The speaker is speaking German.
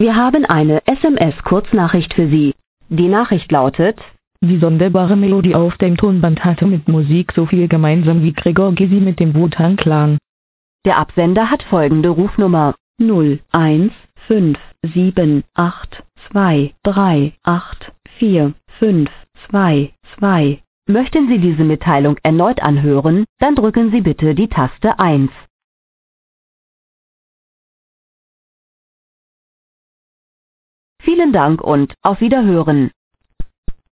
Wir haben eine SMS-Kurznachricht für Sie. Die Nachricht lautet, Die sonderbare Melodie auf dem Tonband hatte mit Musik so viel gemeinsam wie Gregor Gysi mit dem Wu-Tang-Clan. der Absender hat folgende Rufnummer 0157823845222. Möchten Sie diese Mitteilung erneut anhören, dann drücken Sie bitte die Taste 1. Vielen Dank und auf Wiederhören.